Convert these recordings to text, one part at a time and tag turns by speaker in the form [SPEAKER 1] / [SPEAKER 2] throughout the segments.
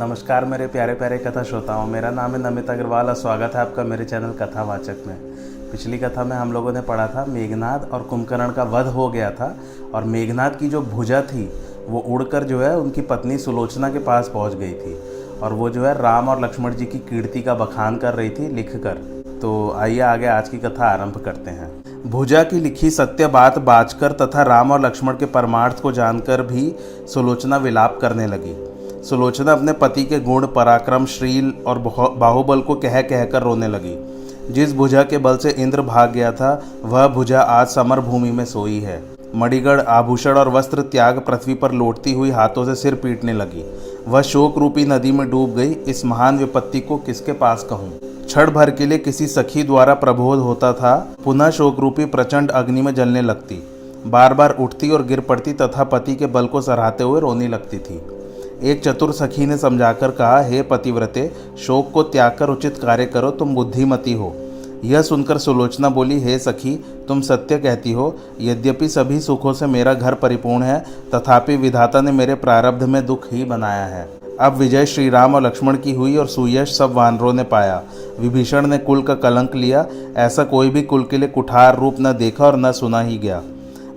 [SPEAKER 1] नमस्कार मेरे प्यारे प्यारे कथा श्रोताओं, मेरा नाम है नमित अग्रवाल और स्वागत है आपका मेरे चैनल कथावाचक में। पिछली कथा में हम लोगों ने पढ़ा था मेघनाथ और कुंभकर्ण का वध हो गया था और मेघनाथ की जो भुजा थी, वो उड़कर जो है उनकी पत्नी सुलोचना के पास पहुँच गई थी और वो जो है राम और लक्ष्मण जी की कीर्ति का बखान कर रही थी लिख कर तो आइए आगे आज की कथा आरंभ करते हैं। भुजा की लिखी सत्य बात बाजकर तथा राम और लक्ष्मण के परमार्थ को जानकर भी सुलोचना विलाप करने लगी। सुलोचना अपने पति के गुण, पराक्रम, श्रील और बाहुबल को कह, कहकर रोने लगी। जिस भुजा के बल से इंद्र भाग गया था, वह भुजा आज समर भूमि में सोई है। मणिगढ़ आभूषण और वस्त्र त्याग पृथ्वी पर लौटती हुई हाथों से सिर पीटने लगी। वह शोक रूपी नदी में डूब गई। इस महान विपत्ति को किसके पास कहूँ? क्षण भर के लिए किसी सखी द्वारा प्रबोध होता था, पुनः शोक रूपी प्रचंड अग्नि में जलने लगती। बार बार उठती और गिर पड़ती तथा पति के बल को सराहते हुए रोने लगती थी। एक चतुर सखी ने समझाकर कहा, हे पतिव्रते, शोक को त्याग कर उचित कार्य करो, तुम बुद्धिमती हो। यह सुनकर सुलोचना बोली, हे सखी, तुम सत्य कहती हो, यद्यपि सभी सुखों से मेरा घर परिपूर्ण है, तथापि विधाता ने मेरे प्रारब्ध में दुख ही बनाया है। अब विजय श्री राम और लक्ष्मण की हुई और सुयश सब वानरों ने पाया। विभीषण ने कुल का कलंक लिया, ऐसा कोई भी कुल के लिए कुठार रूप न देखा और न सुना ही गया।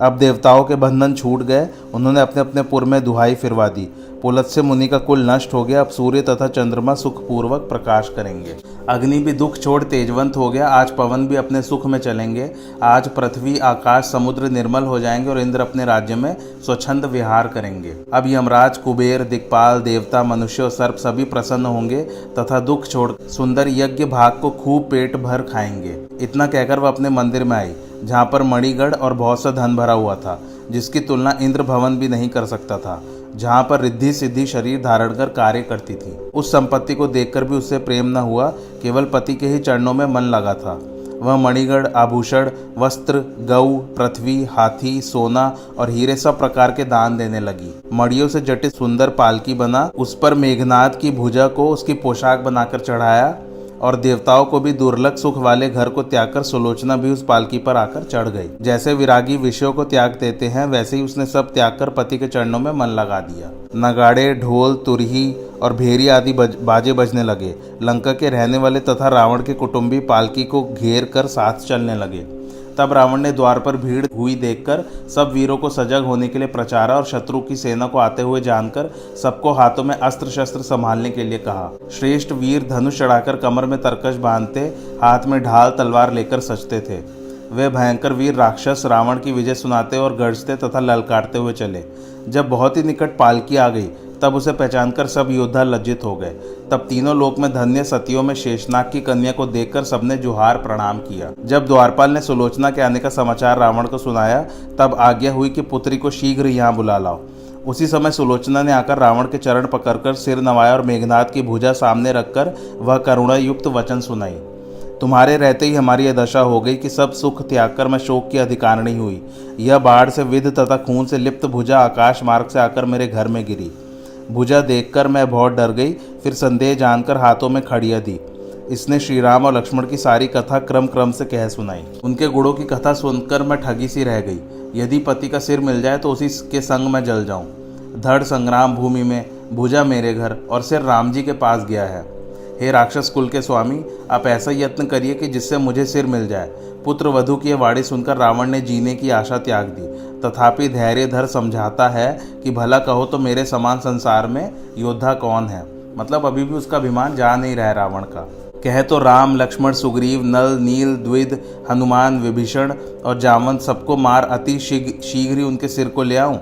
[SPEAKER 1] अब देवताओं के बंधन छूट गए, उन्होंने अपने अपने पुर में दुहाई फिरवा दी। पुलत्स्य मुनि का कुल नष्ट हो गया। अब सूर्य तथा चंद्रमा सुखपूर्वक प्रकाश करेंगे। अग्नि भी दुख छोड़ तेजवंत हो गया। आज पवन भी अपने सुख में चलेंगे। आज पृथ्वी, आकाश, समुद्र निर्मल हो जाएँगे और इंद्र अपने राज्य में स्वच्छंद विहार करेंगे। अब यमराज, कुबेर दिक्पाल देवता, मनुष्य और सर्प सभी प्रसन्न होंगे तथा दुख छोड़ सुंदर यज्ञ भाग को खूब पेट भर खाएँगे। इतना कहकर वह अपने मंदिर में आई, जहाँ पर मणिगढ़ और बहुत सा धन भरा हुआ था, जिसकी तुलना इंद्र भवन भी नहीं कर सकता था। जहाँ पर रिद्धि सिद्धि शरीर धारण कर कार्य करती थी। उस संपत्ति को देखकर भी उससे प्रेम न हुआ, केवल पति के ही चरणों में मन लगा था। वह मणिगढ़, आभूषण, वस्त्र, गऊ, पृथ्वी, हाथी, सोना और हीरे सब प्रकार के दान देने लगी। मड़ियों से जटित सुंदर पालकी बना, उस पर मेघनाथ की भुजा को उसकी पोशाक बनाकर चढ़ाया। और देवताओं को भी दुर्लभ सुख वाले घर को त्याग कर सुलोचना भी उस पालकी पर आकर चढ़ गई। जैसे विरागी विषयों को त्याग देते हैं वैसे ही उसने सब त्याग कर पति के चरणों में मन लगा दिया। नगाड़े ढोल तुरही और भेरी आदि बज, बाजे बजने लगे। लंका के रहने वाले तथा रावण के कुटुंबी पालकी को घेर कर साथ चलने लगे। तब रावण ने द्वार पर भीड़ हुई देखकर सब वीरों को सजग होने के लिए प्रचारा और शत्रु की सेना को आते हुए जानकर सबको हाथों में अस्त्र शस्त्र संभालने के लिए कहा। श्रेष्ठ वीर धनुष चढ़ाकर कमर में तरकश बांधते, हाथ में ढाल तलवार लेकर सजते थे। वे भयंकर वीर राक्षस रावण की विजय सुनाते और गरजते तथा ललकारते हुए चले। जब बहुत ही निकट पालकी आ गई तब उसे पहचानकर सब योद्धा लज्जित हो गए। तब तीनों लोक में धन्य सतियों में शेषनाग की कन्या को देखकर सबने जुहार प्रणाम किया। जब द्वारपाल ने सुलोचना के आने का समाचार रावण को सुनाया, तब आज्ञा हुई कि पुत्री को शीघ्र यहाँ बुला लाओ। उसी समय सुलोचना ने आकर रावण के चरण पकड़कर सिर नवाया और मेघनाथ की भुजा सामने रखकर वह करुणा युक्त वचन सुनाई। तुम्हारे रहते ही हमारी यह दशा हो गई कि सब सुख त्याग कर मैं शोक की अधिकारिणी हुई। यह बाढ़ से विध तथा खून से लिप्त भुजा आकाश मार्ग से आकर मेरे घर में गिरी। भुजा देखकर मैं बहुत डर गई, फिर संदेह जानकर हाथों में खड़िया दी। इसने श्री राम और लक्ष्मण की सारी कथा क्रम क्रम से कह सुनाई। उनके गुड़ों की कथा सुनकर मैं ठगी सी रह गई। यदि पति का सिर मिल जाए तो उसी के संग मैं जल जाऊँ। धड़ संग्राम भूमि में भुजा मेरे घर और सिर राम जी के पास गया है। हे राक्षस कुल के स्वामी, आप ऐसा यत्न करिए कि जिससे मुझे सिर मिल जाए। पुत्र वधु की वाणी सुनकर रावण ने जीने की आशा त्याग दी। तथापि धैर्य धर समझाता है कि भला कहो तो मेरे समान संसार में योद्धा कौन है? मतलब अभी भी उसका अभिमान जा नहीं रहा है रावण का। कहे तो राम, लक्ष्मण, सुग्रीव, नल, नील, द्विद, हनुमान, विभीषण और जामवंत सबको मार अति शीघ्र ही उनके सिर को ले आऊँ?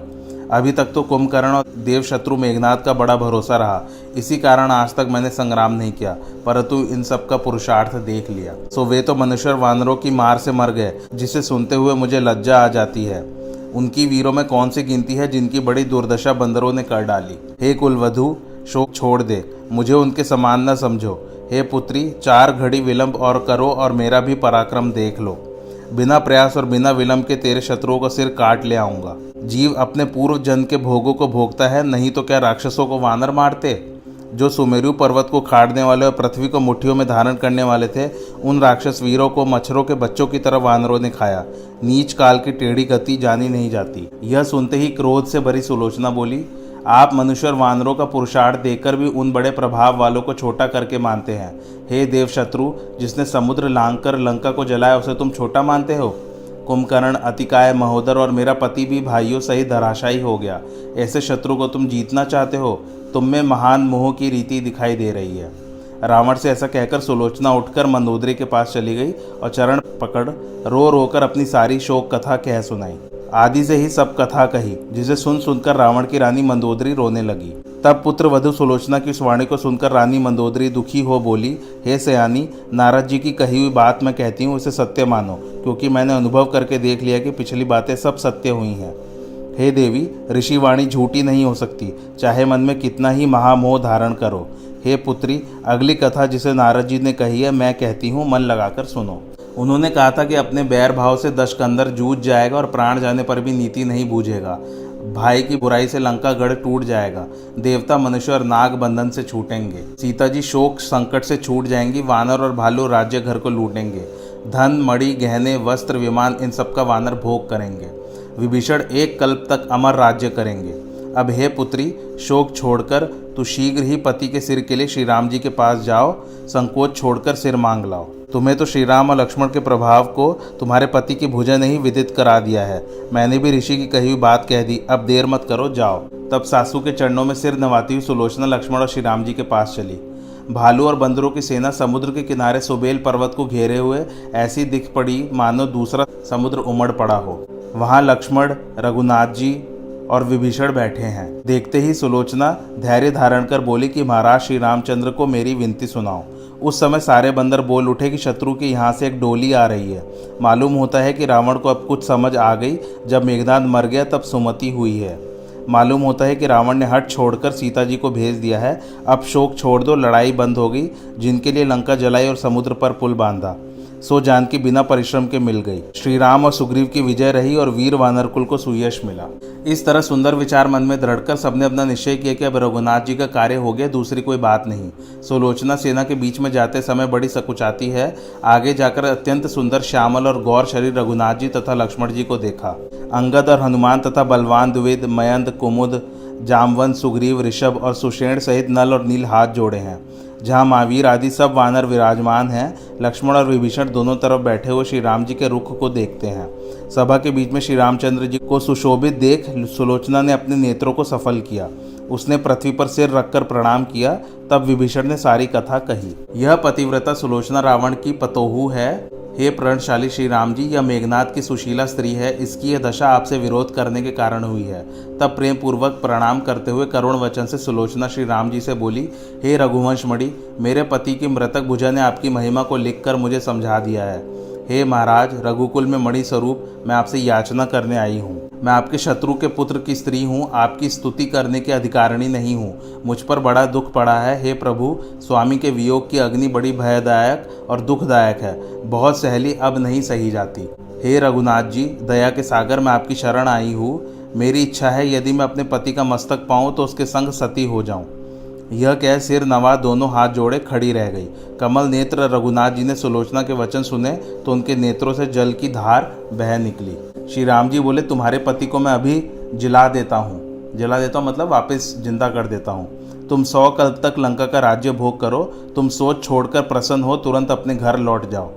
[SPEAKER 1] अभी तक तो कुंभकर्ण और देव शत्रु मेघनाथ का बड़ा भरोसा रहा। इसी कारण आज तक मैंने संग्राम नहीं किया, परंतु इन सब का पुरुषार्थ देख लिया। सो वे तो मनुष्य वानरों की मार से मर गए, जिसे सुनते हुए मुझे लज्जा आ जाती है। उनकी वीरों में कौन सी गिनती है जिनकी बड़ी दुर्दशा बंदरों ने कर डाली? हे कुलवधु, शोक छोड़ दे, मुझे उनके समान न समझो। हे पुत्री, चार घड़ी विलंब और करो और मेरा भी पराक्रम देख लो। बिना प्रयास और बिना विलंब के तेरे शत्रुओं का सिर काट ले आऊँगा। जीव अपने पूर्व जन के भोगों को भोगता है, नहीं तो क्या राक्षसों को वानर मारते? जो सुमेरु पर्वत को खाड़ने वाले और पृथ्वी को मुट्ठियों में धारण करने वाले थे, उन राक्षस वीरों को मच्छरों के बच्चों की तरह वानरों ने खाया। नीच काल की टेढ़ी गति जानी नहीं जाती। यह सुनते ही क्रोध से भरी सुलोचना बोली आप मनुष्य और वानरों का पुरुषार्थ देखकर भी उन बड़े प्रभाव वालों को छोटा करके मानते हैं। हे देव शत्रु जिसने समुद्र लांग कर लंका को जलाया, उसे तुम छोटा मानते हो? कुंभकर्ण, अतिकाय, महोदर और मेरा पति भी भाइयों सहित धराशायी हो गया। ऐसे शत्रु को तुम जीतना चाहते हो? तुम में महान मोह की रीति दिखाई दे रही है। रावण से ऐसा कहकर सुलोचना उठकर मंदोदरी के पास चली गई और चरण पकड़ रो रो कर अपनी सारी शोक कथा कह सुनाई। आदि से ही सब कथा कही, जिसे सुन सुनकर रावण की रानी मंदोदरी रोने लगी। तब पुत्र वधु सुलोचना की उस वाणी को सुनकर रानी मंदोदरी दुखी हो बोली, हे सयानी, नारद जी की कही हुई बात मैं कहती हूँ उसे सत्य मानो, क्योंकि मैंने अनुभव करके देख लिया कि पिछली बातें सब सत्य हुई हैं। हे देवी ऋषि वाणी झूठी नहीं हो सकती, चाहे मन में कितना ही महामोह धारण करो। हे पुत्री, अगली कथा जिसे नारद जी ने कही है, मैं कहती हूँ, मन लगाकर सुनो। उन्होंने कहा था कि अपने बैर भाव से दश अंदर जूझ जाएगा और प्राण जाने पर भी नीति नहीं बूझेगा। भाई की बुराई से लंका गढ़ टूट जाएगा। देवता मनुष्य और नाग बंधन से छूटेंगे। सीता जी शोक संकट से छूट जाएँगी, वानर और भालू राज्य घर को लूटेंगे। धन मड़ी गहने, वस्त्र, विमान, इन सब का वानर भोग करेंगे। विभीषण एक कल्प तक अमर राज्य करेंगे। अब हे पुत्री, शोक छोड़कर तू शीघ्र ही पति के सिर के लिए श्री राम जी के पास जाओ। संकोच छोड़कर सिर मांग लाओ। तुम्हें तो श्री राम और लक्ष्मण के प्रभाव को तुम्हारे पति की भुजा ने ही विदित करा दिया है। मैंने भी ऋषि की कही हुई बात कह दी। अब देर मत करो, जाओ। तब सासू के चरणों में सिर नवाती हुई सुलोचना लक्ष्मण और श्री राम जी के पास चली। भालू और बंदरों की सेना समुद्र के किनारे सुबेल पर्वत को घेरे हुए ऐसी दिख पड़ी मानो दूसरा समुद्र उमड़ पड़ा हो। वहाँ लक्ष्मण, रघुनाथ जी और विभीषण बैठे हैं। देखते ही सुलोचना धैर्य धारण कर बोली कि महाराज, श्री रामचंद्र को मेरी विनती सुनाओ। उस समय सारे बंदर बोल उठे कि शत्रु के यहाँ से एक डोली आ रही है। मालूम होता है कि रावण को अब कुछ समझ आ गई। जब मेघनाथ मर गया, तब सुमति हुई है। मालूम होता है कि रावण ने हट छोड़कर सीता जी को भेज दिया है। अब शोक छोड़ दो, लड़ाई बंद हो गई। जिनके लिए लंका जलाई और समुद्र पर पुल बांधा। सो जानकी बिना परिश्रम के मिल गई। श्री राम और सुग्रीव की विजय रही और वीर वानर कुल को सुयश मिला। इस तरह सुंदर विचार मन में दृढ़कर सबने अपना निश्चय किया कि अब रघुनाथ जी का कार्य हो गया, दूसरी कोई बात नहीं। सोलोचना सेना के बीच में जाते समय बड़ी सकुचाती है। आगे जाकर अत्यंत सुंदर, श्यामल और गौर शरीर रघुनाथ जी तथा लक्ष्मण जी को देखा। अंगद और हनुमान तथा बलवान द्विद मयंद, कुमुद जामवंत सुग्रीव, ऋषभ और सुषेण सहित नल और नील हाथ जोड़े हैं। जहाँ महावीर आदि सब वानर विराजमान हैं, लक्ष्मण और विभीषण दोनों तरफ़ बैठे हुए श्री राम जी के रुख को देखते हैं। सभा के बीच में श्री रामचंद्र जी को सुशोभित देख सुलोचना ने अपने नेत्रों को सफल किया। उसने पृथ्वी पर सिर रखकर प्रणाम किया, तब विभीषण ने सारी कथा कही। यह पतिव्रता सुलोचना रावण की पतोहू है। हे प्रणशाली श्री राम जी, यह मेघनाथ की सुशीला स्त्री है। इसकी यह दशा आपसे विरोध करने के कारण हुई है। तब प्रेम पूर्वक प्रणाम करते हुए करुण वचन से सुलोचना श्री राम जी से बोली, हे रघुवंश मणि, मेरे पति की मृतक भुजा ने आपकी महिमा को लिखकर मुझे समझा दिया है। हे महाराज, रघुकुल में मणि स्वरूप मैं आपसे याचना करने आई हूँ। मैं आपके शत्रु के पुत्र की स्त्री हूँ, आपकी स्तुति करने के अधिकारिणी नहीं हूँ। मुझ पर बड़ा दुख पड़ा है, हे प्रभु, स्वामी के वियोग की अग्नि बड़ी भयदायक और दुखदायक है। बहुत सहली अब नहीं सही जाती। हे रघुनाथ जी, दया के सागर मैं आपकी शरण आई हूँ। मेरी इच्छा है, यदि मैं अपने पति का मस्तक पाऊँ तो उसके संग सती हो जाऊँ। यह कह सिर नवा दोनों हाथ जोड़े खड़ी रह गई। कमल नेत्र रघुनाथ जी ने सुलोचना के वचन सुने तो उनके नेत्रों से जल की धार बह निकली। श्री राम जी बोले, तुम्हारे पति को मैं अभी जला देता हूँ। जला देता हूँ मतलब वापस ज़िंदा कर देता हूँ। तुम सौ कल तक लंका का राज्य भोग करो। तुम सोच छोड़कर प्रसन्न हो, तुरंत अपने घर लौट जाओ।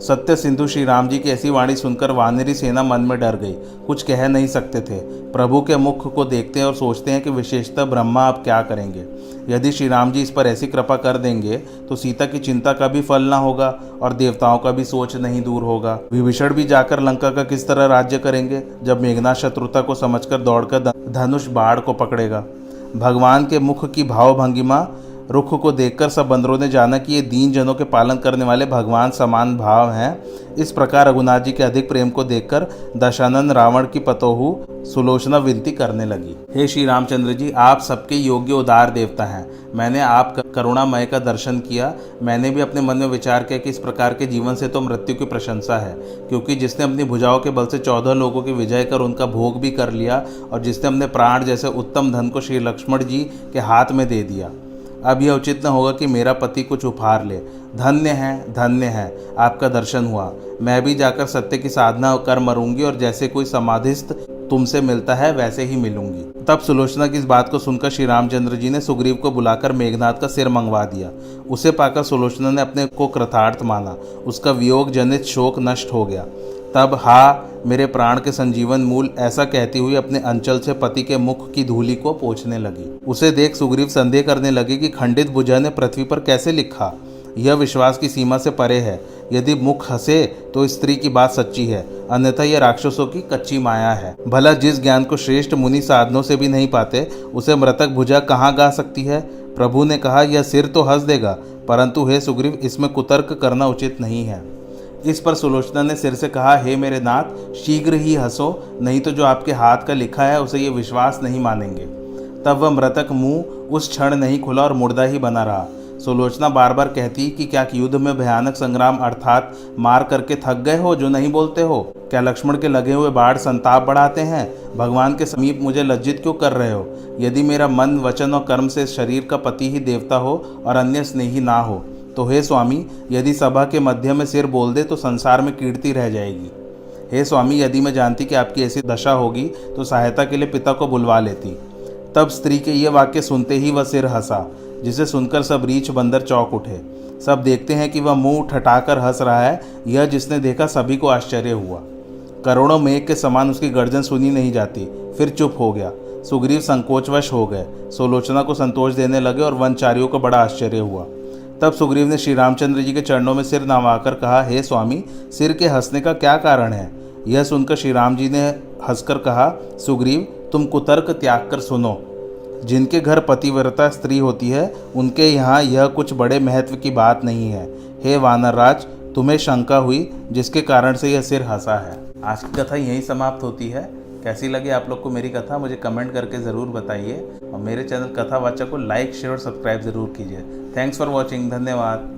[SPEAKER 1] सत्य सिंधु श्री राम जी की ऐसी वाणी सुनकर वानरी सेना मन में डर गई। कुछ कह नहीं सकते थे। प्रभु के मुख को देखते हैं और सोचते हैं कि विशेषतः ब्रह्मा अब क्या करेंगे। यदि श्री राम जी इस पर ऐसी कृपा कर देंगे तो सीता की चिंता का भी फल ना होगा और देवताओं का भी सोच नहीं दूर होगा। विभीषण भी जाकर लंका का किस तरह राज्य करेंगे, जब मेघनाथ शत्रुता को समझकर दौड़कर धनुष बाढ़ को पकड़ेगा। भगवान के मुख की भाव भंगिमा रुख को देखकर सब बंदरों ने जाना कि ये दीन जनों के पालन करने वाले भगवान समान भाव हैं। इस प्रकार रघुनाथ जी के अधिक प्रेम को देखकर दशानंद रावण की पतोहु सुलोचना विनती करने लगी। हे श्री रामचंद्र जी, आप सबके योग्य उदार देवता हैं। मैंने आप करुणामय का दर्शन किया। मैंने भी अपने मन में विचार किया कि इस प्रकार के जीवन से तो मृत्यु की प्रशंसा है, क्योंकि जिसने अपनी भुजाओं के बल से चौदह लोगों की विजय कर उनका भोग भी कर लिया और जिसने अपने प्राण जैसे उत्तम धन को श्री लक्ष्मण जी के हाथ में दे दिया। अब यह उचित न होगा कि मेरा पति कुछ उपहार ले। धन्य है धन्य है। आपका दर्शन हुआ। मैं भी जाकर सत्य की साधना कर मरूँगी और जैसे कोई समाधिस्थ तुमसे मिलता है, वैसे ही मिलूँगी। तब सुलोचना की इस बात को सुनकर श्री रामचंद्र जी ने सुग्रीव को बुलाकर मेघनाथ का सिर मंगवा दिया। उसे पाकर सुलोचना ने अपने को कृथार्थ माना। उसका वियोग जनित शोक नष्ट हो गया। तब हा, मेरे प्राण के संजीवन मूल ऐसा कहती हुई अपने अंचल से पति के मुख की धूली को पोछने लगी। उसे देख सुग्रीव संदेह करने लगे कि खंडित भुजा ने पृथ्वी पर कैसे लिखा। यह विश्वास की सीमा से परे है। यदि मुख हंसे तो स्त्री की बात सच्ची है। अन्यथा यह राक्षसों की कच्ची माया है। भला जिस ज्ञान को श्रेष्ठ मुनि साधनों से भी नहीं पाते, उसे मृतक भुजा कहाँ गा सकती है? प्रभु ने कहा, यह सिर तो हंस देगा, परंतु हे सुग्रीव, इसमें कुतर्क करना उचित नहीं है। इस पर सुलोचना ने सिर से कहा, हे मेरे नाथ, शीघ्र ही हंसो, नहीं तो जो आपके हाथ का लिखा है, उसे ये विश्वास नहीं मानेंगे. तब वह मृतक मुँह उस क्षण नहीं खुला और मुर्दा ही बना रहा। सुलोचना बार बार कहती, कि क्या युद्ध में भयानक संग्राम अर्थात मार करके थक गए हो, जो नहीं बोलते हो? क्या लक्ष्मण के लगे हुए बाढ़ संताप बढ़ाते हैं? भगवान के समीप मुझे लज्जित क्यों कर रहे हो? यदि मेरा मन, वचन और कर्म से शरीर का पति ही देवता हो और अन्य स्नेही ना हो तो हे स्वामी, यदि सभा के मध्य में सिर बोल दे तो संसार में कीर्ति रह जाएगी। हे स्वामी, यदि मैं जानती कि आपकी ऐसी दशा होगी तो सहायता के लिए पिता को बुलवा लेती। तब स्त्री के ये वाक्य सुनते ही वह सिर हंसा, जिसे सुनकर सब रीछ बंदर चौक उठे। सब देखते हैं कि वह मुँह ठटाकर हंस रहा है, यह जिसने देखा सभी को आश्चर्य हुआ। करोड़ों मेघ के समान उसकी गर्जन सुनी नहीं जाती, फिर चुप हो गया। सुग्रीव संकोचवश हो गए। सोलोचना को संतोष देने लगे और वनचारियों को बड़ा आश्चर्य हुआ। तब सुग्रीव ने श्री रामचंद्र जी के चरणों में सिर नवाकर कहा, हे स्वामी, सिर के हंसने का क्या कारण है? यह सुनकर श्री राम जी ने हंसकर कहा, सुग्रीव, तुम कुतर्क त्याग कर सुनो। जिनके घर पतिव्रता स्त्री होती है, उनके यहाँ यह कुछ बड़े महत्व की बात नहीं है। हे वानरराज, तुम्हें शंका हुई, जिसके कारण से यह सिर हंसा है। आज की कथा यहीं समाप्त होती है। कैसी लगी आप लोग को मेरी कथा, मुझे कमेंट करके ज़रूर बताइए। और मेरे चैनल कथावाचक को लाइक, शेयर और सब्सक्राइब ज़रूर कीजिए। थैंक्स फॉर वॉचिंग धन्यवाद